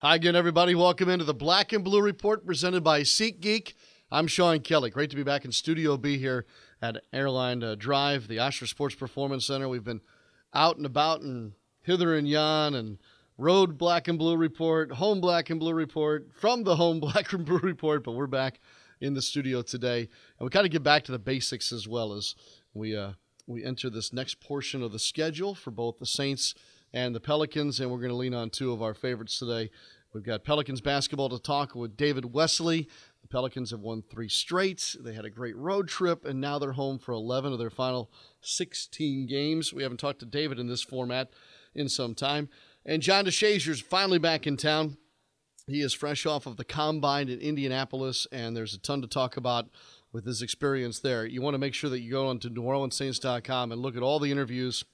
Hi again, everybody. Welcome into the Black and Blue Report presented by SeatGeek. I'm Sean Kelly. Great to be back in Studio B here at Airline uh, Drive, the Ochsner Sports Performance Center. We've been out and about and hither and yon and road Black and Blue Report, home Black and Blue Report, from the home Black and Blue Report, but we're back in the studio today. And we kind of get back to the basics as well as we, uh, we enter this next portion of the schedule for both the Saints – and the Pelicans, and we're going to lean on two of our favorites today. We've got Pelicans basketball to talk with David Wesley. The Pelicans have won three straight. They had a great road trip, and now they're home for 11 of their final 16 games. We haven't talked to David in this format in some time. And John DeShazier's finally back in town. He is fresh off of the combine in Indianapolis, and there's a ton to talk about with his experience there. You want to make sure that you go onto NewOrleansSaints.com and look at all the interviews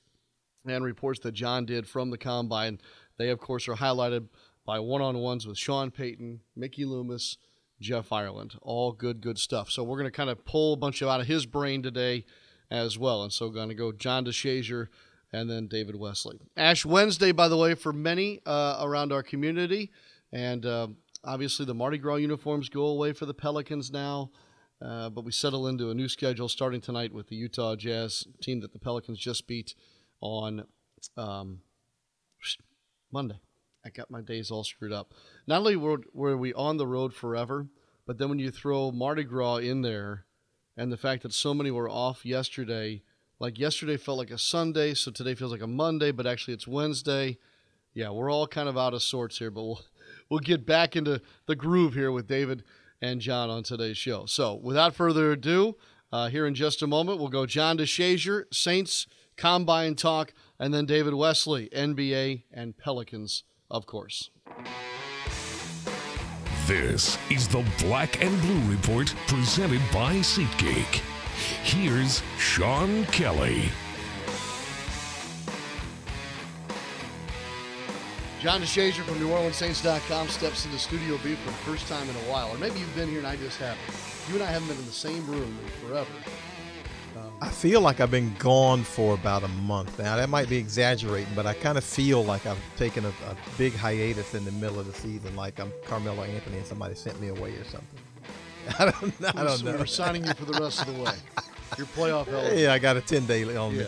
and reports that John did from the combine. They, of course, are highlighted by one on ones with Sean Payton, Mickey Loomis, Jeff Ireland. All good, good stuff. So we're going to kind of pull a bunch of out of his brain today as well. And so going to go John DeShazier and then David Wesley. Ash Wednesday, by the way, for many uh, around our community. And uh, obviously the Mardi Gras uniforms go away for the Pelicans now. Uh, but we settle into a new schedule starting tonight with the Utah Jazz team that the Pelicans just beat on um, Monday. I got my days all screwed up. Not only were, were we on the road forever, but then when you throw Mardi Gras in there and the fact that so many were off yesterday, like yesterday felt like a Sunday, so today feels like a Monday, but actually it's Wednesday. Yeah, we're all kind of out of sorts here, but we'll, we'll get back into the groove here with David and John on today's show. So without further ado, uh, here in just a moment, we'll go John DeShazier, Saints Combine Talk, and then David Wesley, NBA and Pelicans, of course. This is the Black and Blue Report presented by SeatGeek. Here's Sean Kelly. John DeShazier from NewOrleansSaints.com steps into Studio B for the first time in a while. Or maybe you've been here and I just haven't. You and I haven't been in the same room in forever. I feel like I've been gone for about a month now. That might be exaggerating, but I kind of feel like I've taken a, a, big hiatus in the middle of the season, like I'm Carmelo Anthony and somebody sent me away or something. I don't, I don't know. We're signing you for the rest of the way. Your playoff eligible. Yeah, I got a 10 day on yeah.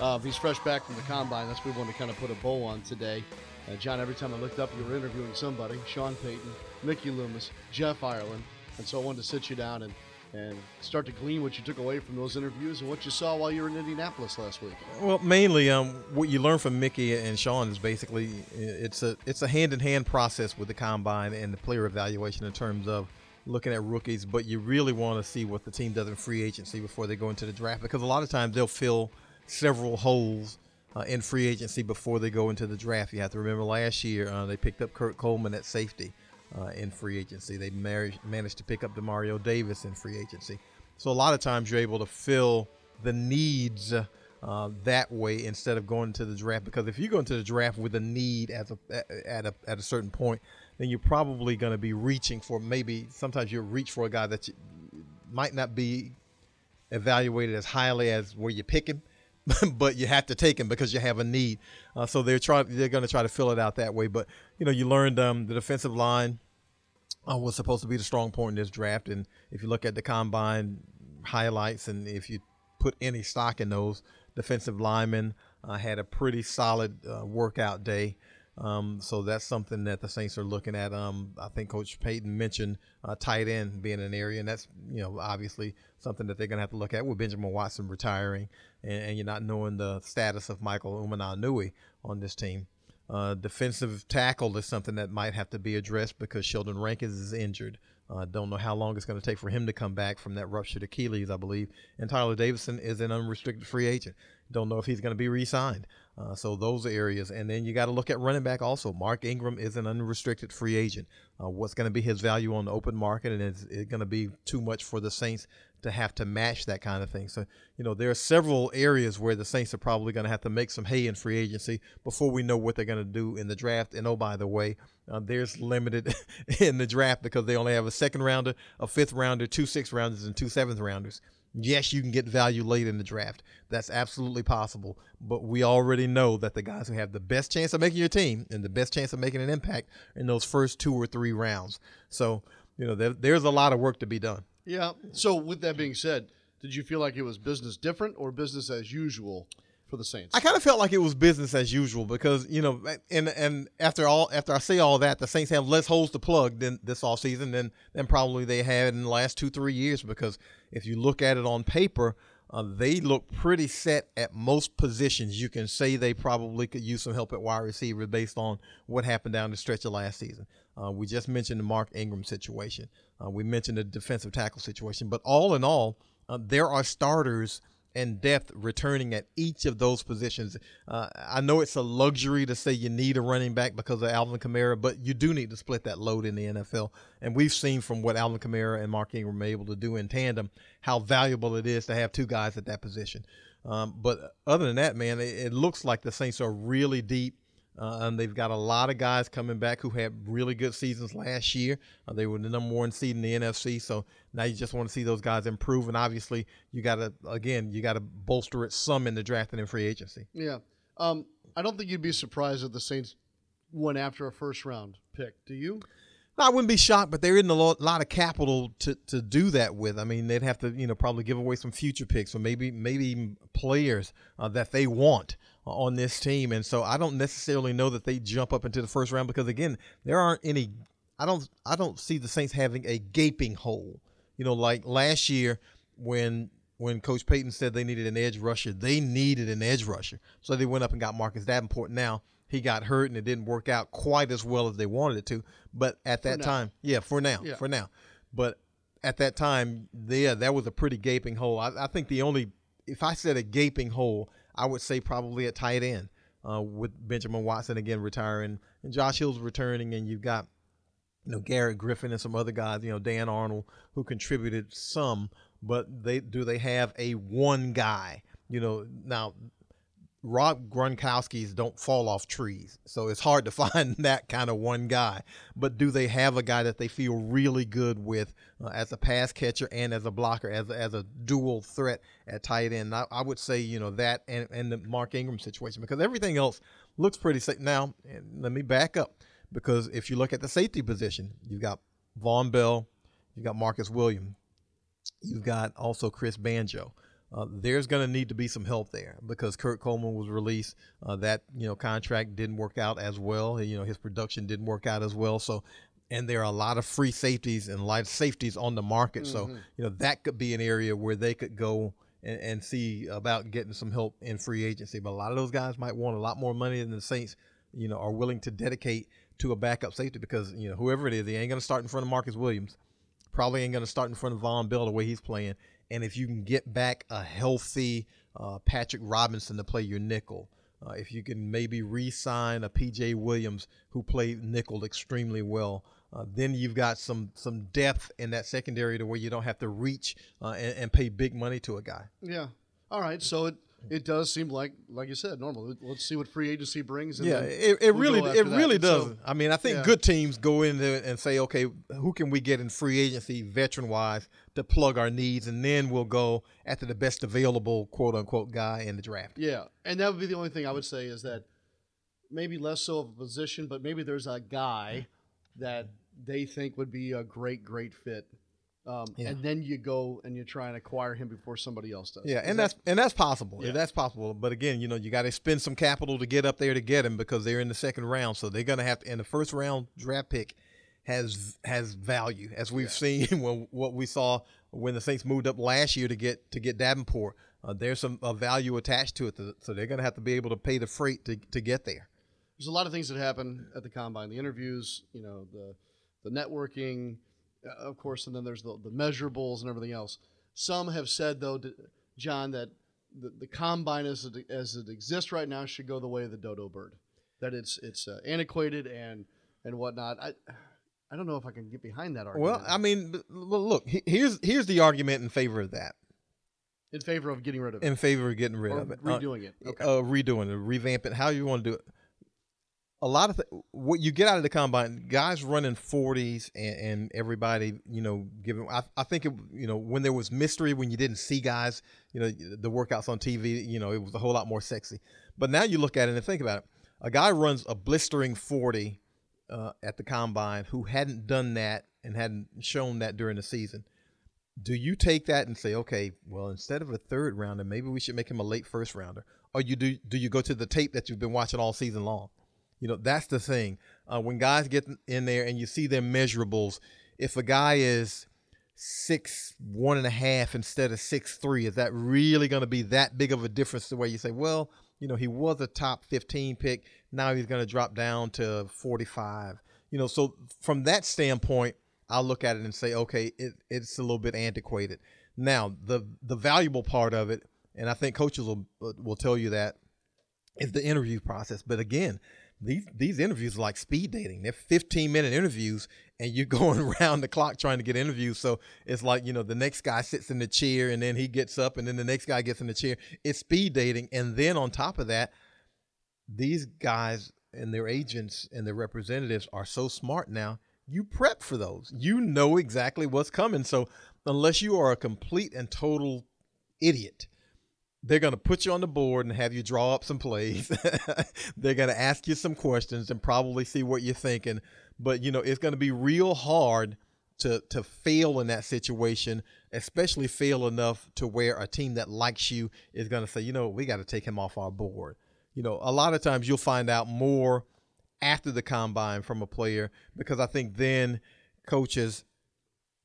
Uh, he's fresh back from the combine. That's what we want to kind of put a bow on today. Uh, John, every time I looked up, you were interviewing somebody Sean Payton, Mickey Loomis, Jeff Ireland. And so I wanted to sit you down and and start to glean what you took away from those interviews and what you saw while you were in Indianapolis last week. Well, mainly, um, what you learn from Mickey and Sean is basically it's a it's a hand in hand process with the combine and the player evaluation in terms of looking at rookies, but you really want to see what the team does in free agency before they go into the draft because a lot of times they'll fill several holes. Uh, in free agency before they go into the draft, you have to remember last year uh, they picked up Kurt Coleman at safety uh, in free agency. They managed to pick up Demario Davis in free agency. So a lot of times you're able to fill the needs uh, that way instead of going to the draft. Because if you go into the draft with a need as a, at a at a certain point, then you're probably going to be reaching for maybe sometimes you reach for a guy that you, might not be evaluated as highly as where you pick him. but you have to take him because you have a need. Uh, so they're trying. They're going to try to fill it out that way. But you know, you learned um, the defensive line uh, was supposed to be the strong point in this draft. And if you look at the combine highlights and if you put any stock in those, defensive linemen uh, had a pretty solid uh, workout day. Um, so that's something that the Saints are looking at. Um, I think Coach Payton mentioned uh, tight end being an area, and that's you know obviously something that they're going to have to look at with Benjamin Watson retiring, and, and you're not knowing the status of Michael Hoomanawanui on this team. Uh, defensive tackle is something that might have to be addressed because Sheldon Rankins is injured. I uh, don't know how long it's going to take for him to come back from that ruptured Achilles, I believe. And Tyler Davison is an unrestricted free agent. Don't know if he's going to be re-signed. Uh, so those areas, and then you got to look at running back also. Mark Ingram is an unrestricted free agent. Uh, what's going to be his value on the open market, and is it going to be too much for the Saints to have to match that kind of thing? So you know there are several areas where the Saints are probably going to have to make some hay in free agency before we know what they're going to do in the draft. And oh by the way, uh, there's limited in the draft because they only have a second rounder, a fifth rounder, two sixth rounders, and two seventh rounders Yes, you can get value late in the draft. That's absolutely possible. But we already know that the guys who have the best chance of making your team and the best chance of making an impact in those first two or three rounds. So, you know, there, there's a lot of work to be done. Yeah. So with that being said, did you feel like it was business different or business as usual for the Saints? I kind of felt like it was business as usual because you know, and and after all, after I say all that, the Saints have less holes to plug than this offseason than than probably they had in the last two three years. Because if you look at it on paper, uh, they look pretty set at most positions. You can say they probably could use some help at wide receiver based on what happened down the stretch of last season. Uh, we just mentioned the Mark Ingram situation. Uh, we mentioned the defensive tackle situation. But all in all, uh, there are starters and depth returning at each of those positions. Uh, I know it's a luxury to say you need a running back because of Alvin Kamara, but you do need to split that load in the NFL. And we've seen from what Alvin Kamara and Mark Ingram are able to do in tandem how valuable it is to have two guys at that position. Um, but other than that, man, it, it looks like the Saints are really deep uh, and they've got a lot of guys coming back who had really good seasons last year. Uh, they were the number one seed in the NFC, so now you just want to see those guys improve. And obviously, you got to again, you got to bolster it some in the draft and in free agency. Yeah, um, I don't think you'd be surprised if the Saints went after a first round pick. Do you? I wouldn't be shocked, but there isn't a lot, lot, of capital to, to do that with. I mean, they'd have to, you know, probably give away some future picks or maybe maybe players uh, that they want on this team. And so I don't necessarily know that they jump up into the first round because again, there aren't any. I don't I don't see the Saints having a gaping hole. You know, like last year when when Coach Payton said they needed an edge rusher, they needed an edge rusher, so they went up and got Marcus Davenport. Now he got hurt and it didn't work out quite as well as they wanted it to. But at that time, yeah, for now, yeah. for now. But at that time, yeah, that was a pretty gaping hole. I, I, think the only, if I said a gaping hole, I would say probably at tight end uh, with Benjamin Watson again retiring and Josh Hill's returning, and you've got you know Garrett Griffin and some other guys, you know Dan Arnold who contributed some, but they do they have a one guy? You know now Rob Gronkowski's don't fall off trees, so it's hard to find that kind of one guy. But do they have a guy that they feel really good with uh, as a pass catcher and as a blocker, as a, as a dual threat at tight end? I, I would say you know that and, and the Mark Ingram situation because everything else looks pretty safe. Now, let me back up because if you look at the safety position, you've got Vonn Bell, you've got Marcus Williams, you've got also Chris Banjo. Uh, there's going to need to be some help there because Kurt Coleman was released. Uh, that you know contract didn't work out as well. You know his production didn't work out as well. So, and there are a lot of free safeties and light safeties on the market. Mm-hmm. So you know that could be an area where they could go and, and, see about getting some help in free agency. But a lot of those guys might want a lot more money than the Saints. You know are willing to dedicate to a backup safety because you know whoever it is, they ain't going to start in front of Marcus Williams. Probably ain't going to start in front of Vonn Bell the way he's playing and if you can get back a healthy uh, Patrick Robinson to play your nickel, uh, if you can maybe re-sign a PJ Williams who played nickel extremely well, uh, then you've got some some depth in that secondary to where you don't have to reach uh, and, and, pay big money to a guy. Yeah. All right. So it it does seem like, like you said, normal. Let's see what free agency brings. yeah, it, it really, it really does. So, I mean, I think yeah. good teams go in there and say, okay, who can we get in free agency, veteran wise, to plug our needs, and then we'll go after the best available quote unquote guy in the draft. Yeah, and that would be the only thing I would say is that maybe less so of a position, but maybe there's a guy that they think would be a great, great fit um, yeah. and then you go and you try and acquire him before somebody else does. Yeah, and that, that's and that's possible. Yeah. That's possible. But again, you know, you got to spend some capital to get up there to get him because they're in the second round, so they're going to have to. And the first round draft pick has has value, as we've yeah. seen when what we saw when the Saints moved up last year to get to get Davenport. Uh, there's some uh, value attached to it, to, so they're going to have to be able to pay the freight to to get there. There's a lot of things that happen at the combine, the interviews, you know, the the networking of course, and then there's the, the measurables and everything else. Some have said, though, John, that the, the combine as it, as it exists right now should go the way of the dodo bird, that it's it's uh, antiquated and and whatnot. I I don't know if I can get behind that argument. Well, I mean, look, here's here's the argument in favor of that. In favor of getting rid of it. In favor of getting rid or of it. Redoing uh, it. Okay. Uh, redoing it, revamp it, how you want to do it. A lot of th- what you get out of the combine, guys running 40s and, and everybody, you know, giving. I, I think it, you know, when there was mystery, when you didn't see guys, you know, the workouts on TV, you know, it was a whole lot more sexy. But now you look at it and think about it. A guy runs a blistering 40 uh, at the combine who hadn't done that and hadn't shown that during the season. Do you take that and say, okay, well, instead of a third rounder, maybe we should make him a late first rounder? Or you do do you go to the tape that you've been watching all season long? You know, that's the thing. Uh, when guys get in there and you see their measurables, if a guy is six one and a half instead of six three, is that really going to be that big of a difference The way you say, well, you know, he was a top 15 pick. Now he's going to drop down to 45. You know, so from that standpoint, I'll look at it and say, okay, it, it's a little bit antiquated. Now, the the valuable part of it, and I think coaches will will tell you that, is the interview process. But again, these these interviews are like speed dating. They're 15 minute interviews, and you're going around the clock trying to get interviews. So it's like you know the next guy sits in the chair, and then he gets up, and then the next guy gets in the chair. It's speed dating, and then on top of that, these guys and their agents and their representatives are so smart now. You prep for those. You know exactly what's coming. So unless you are a complete and total idiot they're going to put you on the board and have you draw up some plays. they're going to ask you some questions and probably see what you're thinking. But you know, it's going to be real hard to to fail in that situation, especially fail enough to where a team that likes you is going to say, you know, we got to take him off our board. You know, a lot of times you'll find out more after the combine from a player because I think then coaches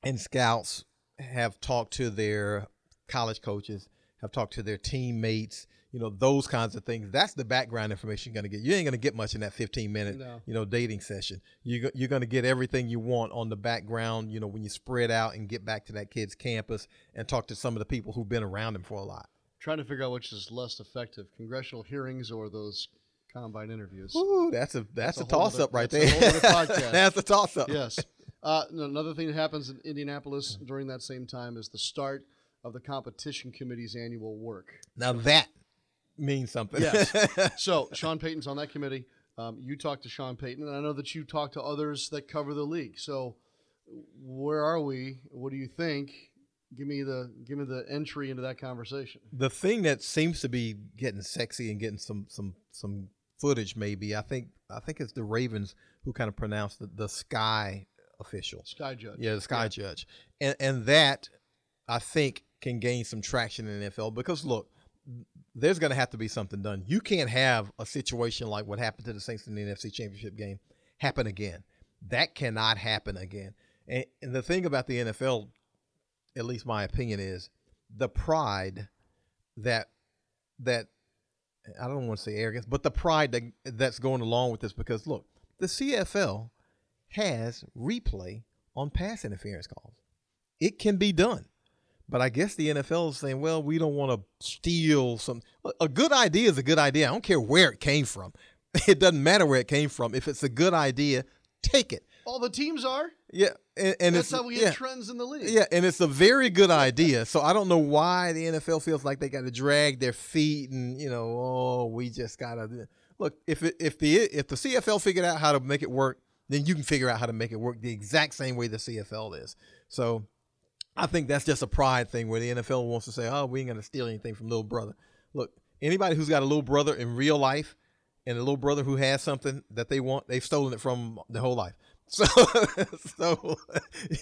and scouts have talked to their college coaches have talked to their teammates, you know, those kinds of things. That's the background information you're going to get. You ain't going to get much in that 15 minute, no. you know, dating session. You, you're going to get everything you want on the background, you know, when you spread out and get back to that kid's campus and talk to some of the people who've been around him for a lot. Trying to figure out which is less effective, congressional hearings or those combine interviews. Ooh, that's a that's, that's a, a toss up right there. that's a toss up. Yes. Uh, another thing that happens in Indianapolis during that same time is the start – of the competition committee's annual work. Now that means something. yes. So Sean Payton's on that committee. Um, you talked to Sean Payton, and I know that you talked to others that cover the league. So where are we? What do you think? Give me the give me the entry into that conversation. The thing that seems to be getting sexy and getting some some some footage, maybe I think I think it's the Ravens who kind of pronounced the, the sky official, sky judge. Yeah, the sky yeah. judge, and and that I think can gain some traction in the NFL because look, there's going to have to be something done. You can't have a situation like what happened to the Saints in the NFC Championship game happen again. That cannot happen again. And, and the thing about the NFL, at least my opinion, is the pride that that I don't want to say arrogance, but the pride that that's going along with this because look, the CFL has replay on pass interference calls. It can be done. But I guess the NFL is saying, well, we don't want to steal some. A good idea is a good idea. I don't care where it came from. It doesn't matter where it came from. If it's a good idea, take it. All the teams are. Yeah, and, and that's how we get yeah, trends in the league. Yeah, and it's a very good idea. So I don't know why the NFL feels like they got to drag their feet and you know, oh, we just gotta look. If it, if the if the CFL figured out how to make it work, then you can figure out how to make it work the exact same way the CFL is. So I think that's just a pride thing where the NFL wants to say, "Oh, we ain't gonna steal anything from little brother." Look, anybody who's got a little brother in real life and a little brother who has something that they want, they've stolen it from the whole life. So, so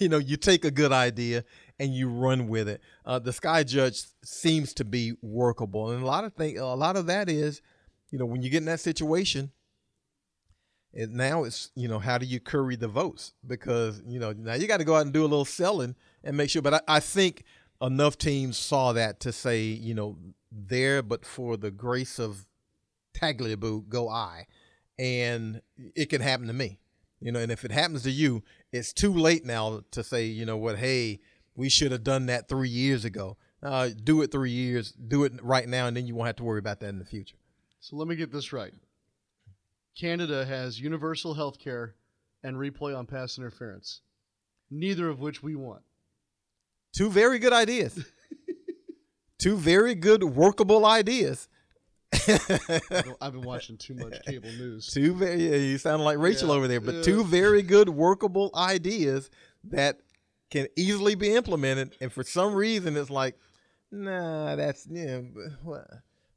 you know, you take a good idea and you run with it. Uh, the Sky Judge seems to be workable, and a lot of thing, a lot of that is, you know, when you get in that situation, and now it's you know how do you curry the votes because you know now you got to go out and do a little selling and make sure. But I, I think enough teams saw that to say you know there, but for the grace of Tagliabue, go I, and it can happen to me. You know, and if it happens to you, it's too late now to say you know what, hey, we should have done that three years ago. Uh, do it three years, do it right now, and then you won't have to worry about that in the future. So let me get this right. Canada has universal health care and replay on pass interference, neither of which we want. Two very good ideas. Two very good workable ideas. I've been watching too much cable news. two very, yeah, you sound like Rachel Yeah, over there, but yeah. two very good workable ideas that can easily be implemented. And for some reason, it's like, nah, that's yeah. but what-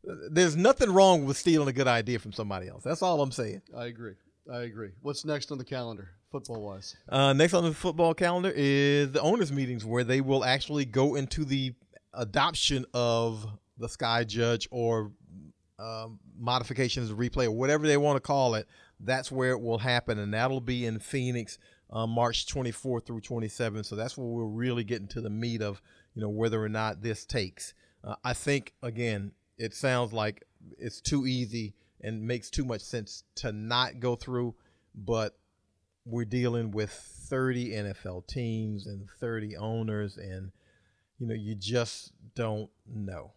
There's nothing wrong with stealing a good idea from somebody else. That's all I'm saying. I agree. I agree. What's next on the calendar, football wise? Uh, next on the football calendar is the owners' meetings, where they will actually go into the adoption of the Sky Judge or um, modifications of replay or whatever they want to call it. That's where it will happen, and that'll be in Phoenix, uh, March 24th through 27th. So that's where we're really getting to the meat of you know whether or not this takes. Uh, I think again, it sounds like it's too easy and makes too much sense to not go through, but we're dealing with 30 NFL teams and 30 owners, and you know you just don't know.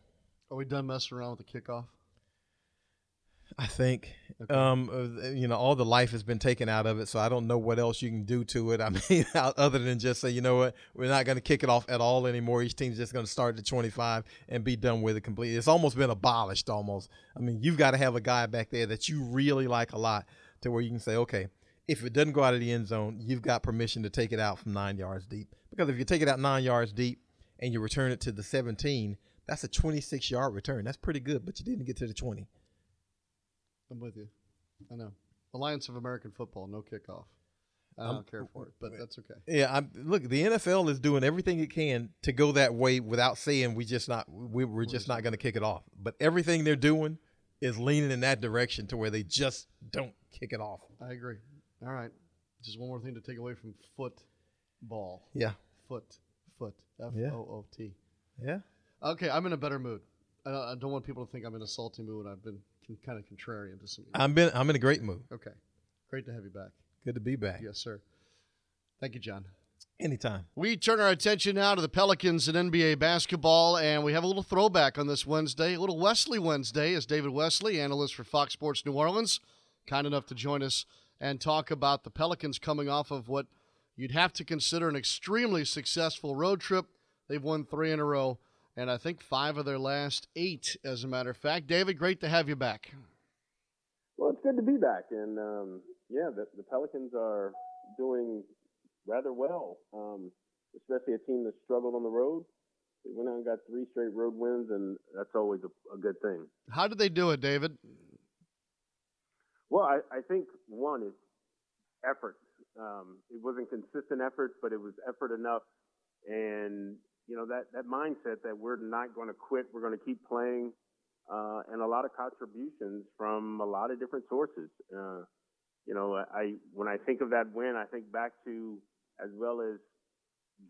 Are we done messing around with the kickoff? I think, Okay. um, uh, you know, all the life has been taken out of it, so I don't know what else you can do to it. I mean, other than just say, you know what, we're not going to kick it off at all anymore. Each team's just going to start at 25 and be done with it completely. It's almost been abolished, almost. I mean, you've got to have a guy back there that you really like a lot to where you can say, okay, if it doesn't go out of the end zone, you've got permission to take it out from nine yards deep. Because if you take it out nine yards deep and you return it to the 17, that's a 26 yard return. That's pretty good, but you didn't get to the 20. I'm with you. I know. Alliance of American Football, no kickoff. I don't Um, care for it, but that's okay. Yeah, I'm, look, the NFL is doing everything it can to go that way without saying we just not we, we're just not going to kick it off. But everything they're doing is leaning in that direction to where they just don't kick it off. I agree. All right. Just one more thing to take away from football. Yeah, Foot. Foot. F O O T. Yeah. O O T. yeah. Okay, I'm in a better mood. I don't, want people to think I'm in a salty mood. I've been kind of contrarian to some. I'm been I'm in a great mood. Okay. Great to have you back. Good to be back. Yes, sir. Thank you, John. Anytime. We turn our attention now to the Pelicans and NBA basketball, and we have a little throwback on this Wednesday, a little Wesley Wednesday, as David Wesley, analyst for Fox Sports New Orleans, kind enough to join us and talk about the Pelicans coming off of what you'd have to consider an extremely successful road trip. They've won three in a row, and I think five of their last eight, as a matter of fact. David, great to have you back. Well, it's good to be back, and um, yeah, the, the Pelicans are doing rather well, um, especially a team that struggled on the road. They went out and got three straight road wins, and that's always a, a good thing. How did they do it, David? Well, I, I think one is effort. Um, it wasn't consistent effort, but it was effort enough, and you know that that mindset that we're not going to quit, we're going to keep playing, uh, and a lot of contributions from a lot of different sources. Uh, you know, I when I think of that win, I think back to as well as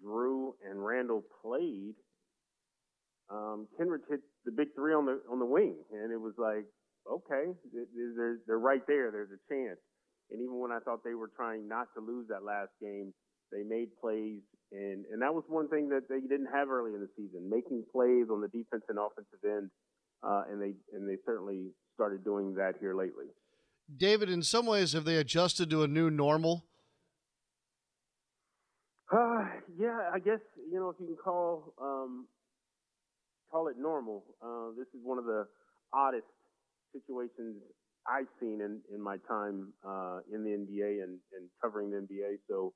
Jrue and Randle played. Um, Kenrich hit the big three on the on the wing, and it was like, okay, they're they're right there. There's a chance. And even when I thought they were trying not to lose that last game, they made plays, and and that was one thing that they didn't have early in the season, making plays on the defense and offensive end, uh, and they and they certainly started doing that here lately. David, in some ways, have they adjusted to a new normal? Uh, yeah, I guess you know if you can call um, call it normal. Uh, this is one of the oddest situations I've seen in, in my time uh, in the NBA and, and covering the NBA. So,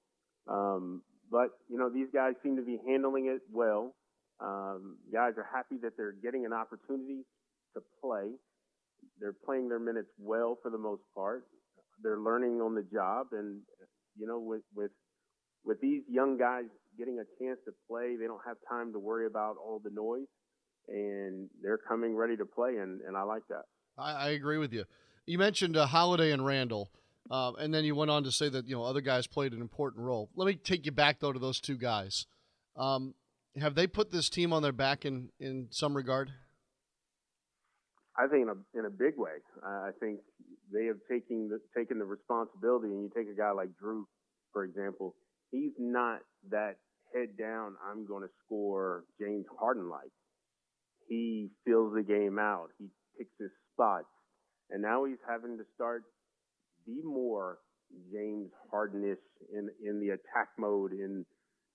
um, but you know these guys seem to be handling it well. Um, guys are happy that they're getting an opportunity to play. They're playing their minutes well for the most part. They're learning on the job, and you know with with with these young guys getting a chance to play, they don't have time to worry about all the noise, and they're coming ready to play, and, and I like that. I, I agree with you. You mentioned uh, Holiday and Randle, uh, and then you went on to say that you know other guys played an important role. Let me take you back though to those two guys. Um, have they put this team on their back in in some regard? I think in a in a big way. I think they have taken the, taken the responsibility, and you take a guy like Jrue, for example. He's not that head down. I'm going to score James Harden like. He fills the game out. He picks his spots, and now he's having to start be more James Hardenish in in the attack mode. In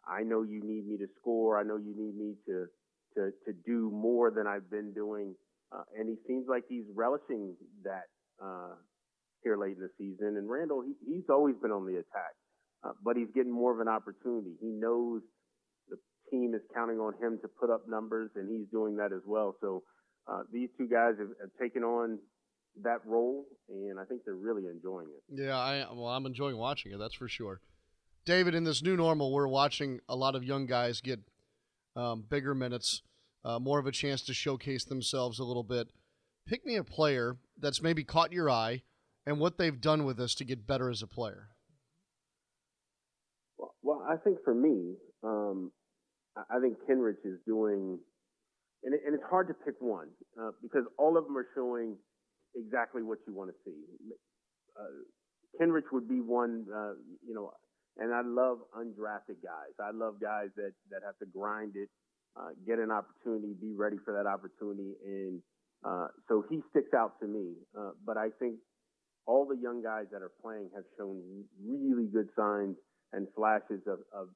I know you need me to score. I know you need me to to to do more than I've been doing uh, and he seems like he's relishing that uh, here late in the season. And Randle, he, he's always been on the attack, uh, but he's getting more of an opportunity. He knows the team is counting on him to put up numbers, and he's doing that as well. So uh, these two guys have, have taken on that role, and I think they're really enjoying it. Yeah, I well, I'm enjoying watching it. That's for sure. David, in this new normal, we're watching a lot of young guys get um, bigger minutes, uh, more of a chance to showcase themselves a little bit. Pick me a player that's maybe caught your eye and what they've done with us to get better as a player. Well, well I think for me, um, I think Kenrich is doing, and, it, and, it's hard to pick one uh, because all of them are showing exactly what you want to see. Uh, Kenrich would be one, uh, you know, and I love undrafted guys. I love guys that that have to grind it, uh, get an opportunity, be ready for that opportunity, and uh, so he sticks out to me. Uh, but I think all the young guys that are playing have shown really good signs and flashes of, of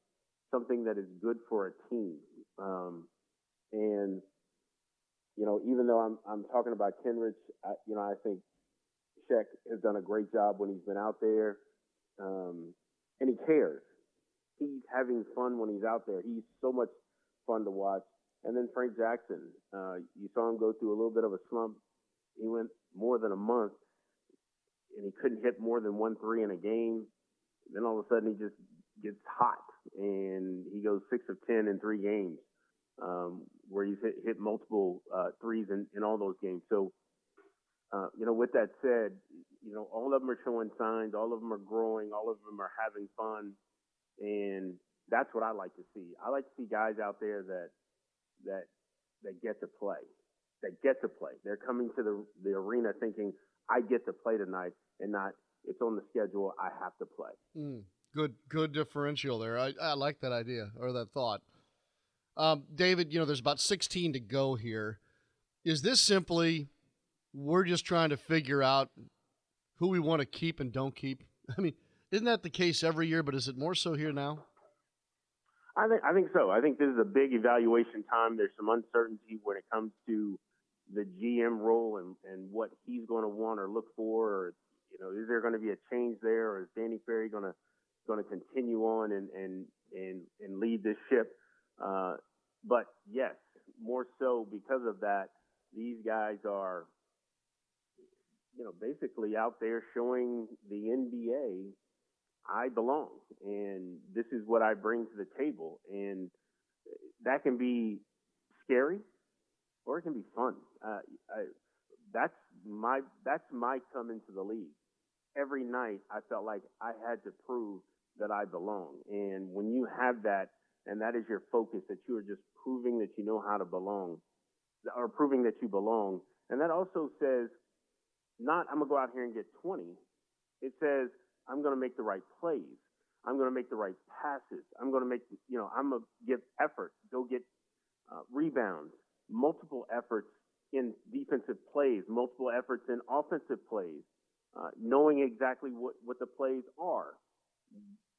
something that is good for a team. Um, and you know, even though I'm I'm talking about Kenrich, I, you know, I think Sheck has done a great job when he's been out there. Um, and he cares. He's having fun when he's out there. He's so much fun to watch. And then Frank Jackson, uh, you saw him go through a little bit of a slump. He went more than a month, and he couldn't hit more than one three in a game. Then all of a sudden, he just gets hot, and he goes six of ten in three games, um, where he's hit, hit multiple uh, threes in, in all those games. So, uh, you know, with that said, you know, all of them are showing signs, all of them are growing, all of them are having fun, and that's what I like to see. I like to see guys out there that that that get to play, that get to play. They're coming to the the arena thinking, I get to play tonight, and not it's on the schedule. I have to play. Mm, good, good differential there. I, I like that idea or that thought. Um, David, you know, there's about 16 to go here. Is this simply we're just trying to figure out who we want to keep and don't keep? I mean, isn't that the case every year? But is it more so here now? I think I think so. I think this is a big evaluation time. There's some uncertainty when it comes to the GM role and, and what he's going to want or look for, or you know, is there going to be a change there, or is Danny Ferry going to going to continue on and and and and lead this ship? Uh, but yes, more so because of that, these guys are you know, basically out there showing the NBA I belong and this is what I bring to the table. And that can be scary or it can be fun. Uh, I, that's my, that's my come into the league. Every night I felt like I had to prove that I belong. And when you have that and that is your focus, that you are just proving that you know how to belong or proving that you belong. And that also says not I'm gonna go out here and get 20. It says I'm gonna make the right plays. I'm gonna make the right passes. I'm gonna make you know I'm gonna give effort. Go get uh, rebounds, multiple efforts in defensive plays, multiple efforts in offensive plays, uh, knowing exactly what what the plays are,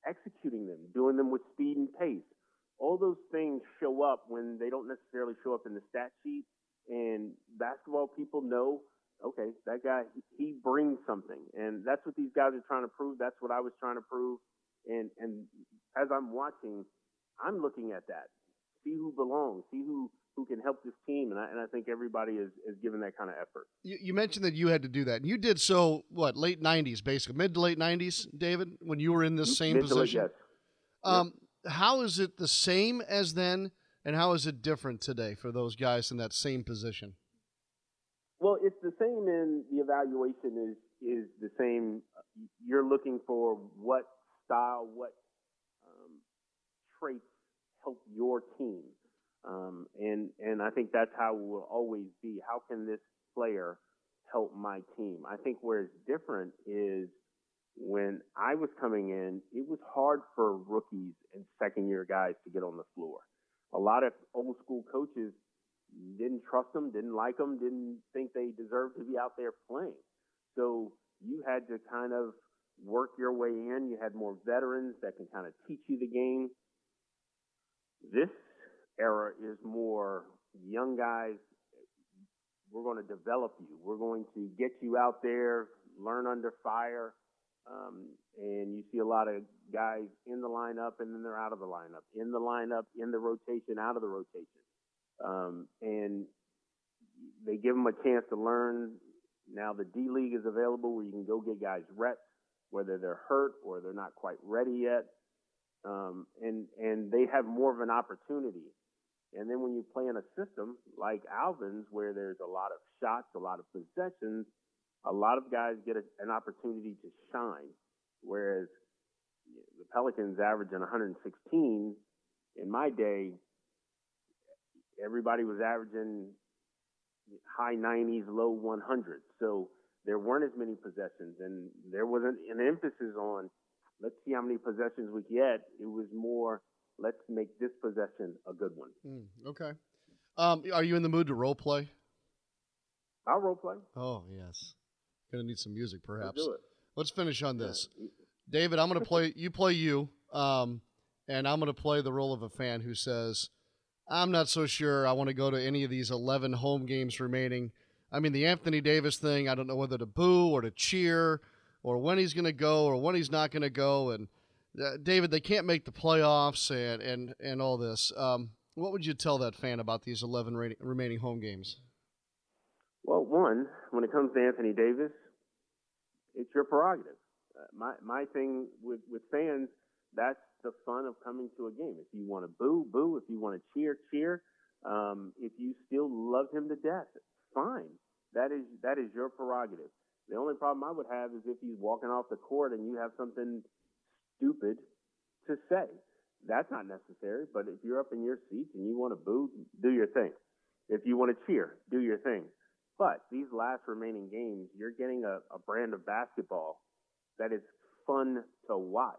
executing them, doing them with speed and pace. All those things show up when they don't necessarily show up in the stat sheet. And basketball people know okay, that guy, he brings something. And that's what these guys are trying to prove. That's what I was trying to prove. And, and as I'm watching, I'm looking at that. See who belongs, see who, who can help this team. And I, and I think everybody is, is giving that kind of effort. You, you mentioned that you had to do that. And you did so, what, late 90s, basically, mid to late 90s, David, when you were in this same mid position? Late, yes. Um. How is it the same as then? And how is it different today for those guys in that same position? Well, it's the same in the evaluation is is the same. You're looking for what style, what um, traits help your team, um, and and I think that's how it will always be. How can this player help my team? I think where it's different is when I was coming in, it was hard for rookies and second year guys to get on the floor. A lot of old school coaches didn't trust them, didn't like them, didn't think they deserved to be out there playing. So you had to kind of work your way in. You had more veterans that can kind of teach you the game. This era is more young guys we're going to develop you. We're going to get you out there, learn under fire. Um, and you see a lot of guys in the lineup and then they're out of the lineup, in the lineup, in the rotation, out of the rotation. Um, and they give them a chance to learn. Now the D League is available where you can go get guys reps, whether they're hurt or they're not quite ready yet. Um, and, and they have more of an opportunity. And then when you play in a system like Alvin's, where there's a lot of shots, a lot of possessions, a lot of guys get a, an opportunity to shine. Whereas the Pelicans averaging 116 in my day, everybody was averaging high 90s, low 100s. So there weren't as many possessions, and there wasn't an emphasis on let's see how many possessions we get. It was more let's make this possession a good one. Mm, okay. Um, are you in the mood to role play? I'll role play. Oh yes. Gonna need some music, perhaps. Let's do it. Let's finish on this. David, I'm gonna play. You play you, um, and I'm gonna play the role of a fan who says, "I'm not so sure. I want to go to any of these 11 home games remaining." I mean, the Anthony Davis thing. I don't know whether to boo or to cheer, or when he's gonna go or when he's not gonna go. And uh, David, they can't make the playoffs, and and and all this. Um, what would you tell that fan about these 11 ra- remaining home games? Well, one, when it comes to Anthony Davis, it's your prerogative. Uh, my my thing with with fans, that's the fun of coming to a game. If you want to boo, boo. If you want to cheer, cheer. Um, if you still love him to death, fine. That is that is your prerogative. The only problem I would have is if he's walking off the court and you have something stupid to say. That's not necessary. But if you're up in your seats and you want to boo, do your thing. If you want to cheer, do your thing. But these last remaining games, you're getting a, a brand of basketball that is fun to watch.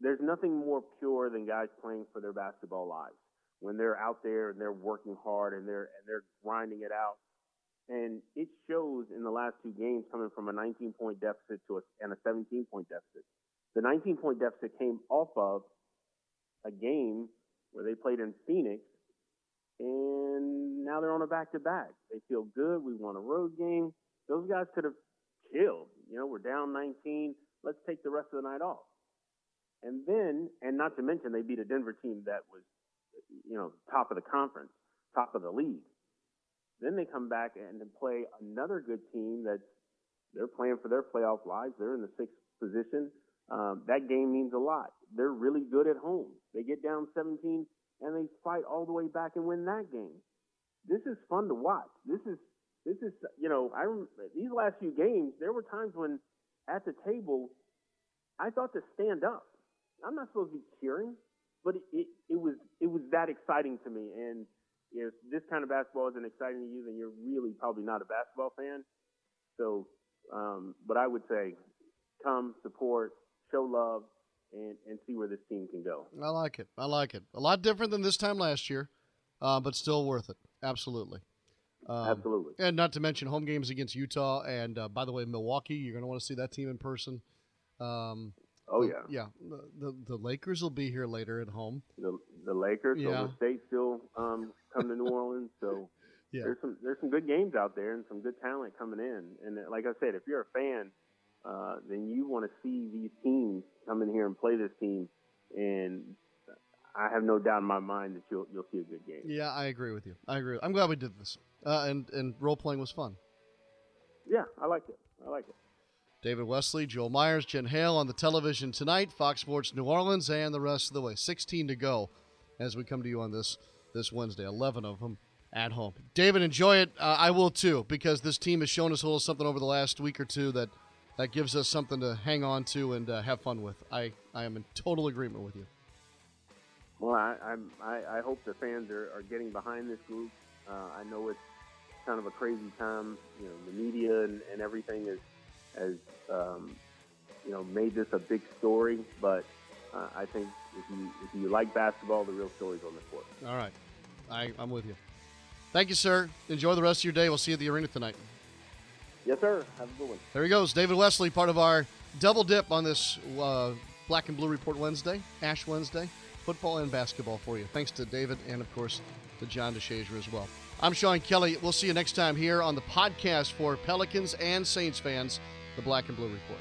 There's nothing more pure than guys playing for their basketball lives when they're out there and they're working hard and they're and they're grinding it out. And it shows in the last two games coming from a 19 point deficit to a, and a 17 point deficit. The 19 point deficit came off of a game where they played in Phoenix and now they're on a back to back. They feel good. We won a road game. Those guys could have killed. You know, we're down 19. Let's take the rest of the night off. And then, and not to mention, they beat a Denver team that was, you know, top of the conference, top of the league. Then they come back and play another good team that they're playing for their playoff lives. They're in the sixth position. Um, that game means a lot. They're really good at home. They get down 17 and they fight all the way back and win that game. This is fun to watch. This is this is you know I these last few games there were times when at the table I thought to stand up. I'm not supposed to be cheering, but it, it, it was it was that exciting to me. And if this kind of basketball isn't exciting to you, then you're really probably not a basketball fan. So, um, but I would say, come support, show love, and, and see where this team can go. I like it. I like it. A lot different than this time last year, uh, but still worth it. Absolutely. Um, Absolutely. And not to mention home games against Utah. And uh, by the way, Milwaukee, you're going to want to see that team in person. Um, oh, the, yeah. Yeah. The, the, the, Lakers will be here later at home. The, the Lakers, yeah. Golden State still um, come to New Orleans. So yeah. there's some there's some good games out there and some good talent coming in. And like I said, if you're a fan, uh, then you want to see these teams come in here and play this team. And I have no doubt in my mind that you'll you'll see a good game. Yeah, I agree with you. I agree. I'm glad we did this. Uh, and and role playing was fun. Yeah, I like it. I like it. David Wesley, Joel Meyers, Jen Hale on the television tonight, Fox Sports New Orleans, and the rest of the way. 16 to go as we come to you on this this Wednesday. 11 of them at home. David, enjoy it. Uh, I will too, because this team has shown us a little something over the last week or two that that gives us something to hang on to and uh, have fun with. I, I am in total agreement with you. Well, I, I'm, I, I hope the fans are, are getting behind this group. Uh, I know it's kind of a crazy time. You know, the media and, and everything is has um, you know made this a big story, but uh, I think if you if you like basketball, the real story's on the court. All right, I, I'm with you. Thank you, sir. Enjoy the rest of your day. We'll see you at the arena tonight. Yes, sir. Have a good one. There he goes, David Wesley, part of our double dip on this uh, Black and Blue Report Wednesday, Ash Wednesday. football and basketball for you. Thanks to David and, of course, to John DeShazier as well. I'm Sean Kelly. We'll see you next time here on the podcast for Pelicans and Saints fans, the Black and Blue Report.